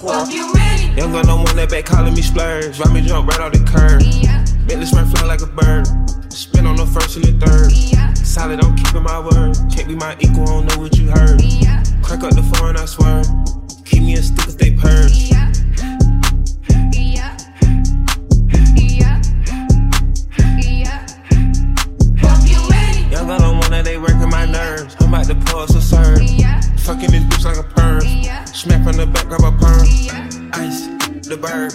Young Gunna Wunna that back calling me splurge. Ride me jump right off the curb. Bentley Spur fly like a bird. Spin on the first and the third. Solid, I'm keeping my word. Can't be my equal, I don't know what you heard. Crack up the phone, I swear. Keep me a stick if they purge. Young Gunna Wunna that they working my nerves. I'm about to pause a serve. Fucking this bitch like a. Smack from the back, grab a perm. Ice, the bird.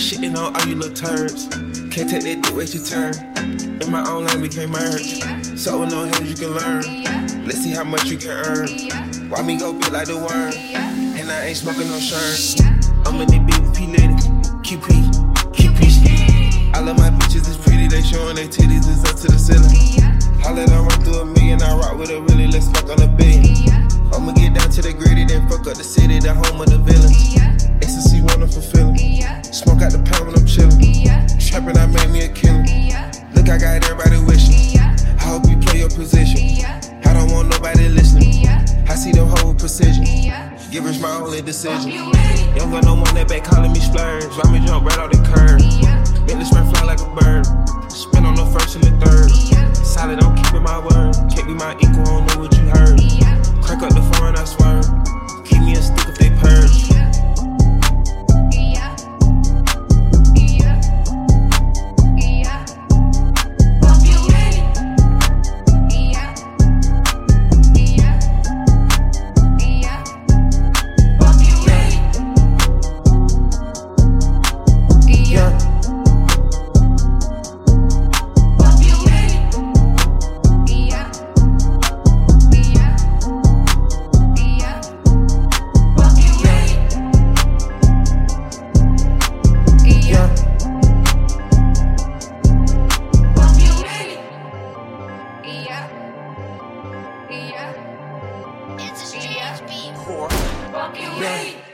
Shitting on all you little turds. Can't take that dick, wait your turn. In my own lane, we can't merge. So with no hands, you can learn. Let's see how much you can earn. Why me go big like the worm? And I ain't smoking no shirt. I'm in the beat with P Litty. QP, QP. I love my bitches, it's pretty. They showing their titties, it's up to the ceiling. Holla, I run through a million. I rock with a really, let's fuck on a billion. I'ma get down to the gritty, then fuck up the city, the home of the villain. Ecstasy, wonderful feeling. Smoke out the pound when I'm chillin'. Trappin', I made me a killer. Look, I got everybody wishing. I hope you play your position. I don't want nobody listening. I see the whole precision. Give us my only decision. Young Gunna Wunna that back calling me splurge. Ride me jump right off the curb. Bentley Spur fly like a bird. Spin on the first and the third. Solid, I'm keeping my word. Can't be my equal, I don't know what you heard. Crack up the phone, I swear. A strange beat. Yeah.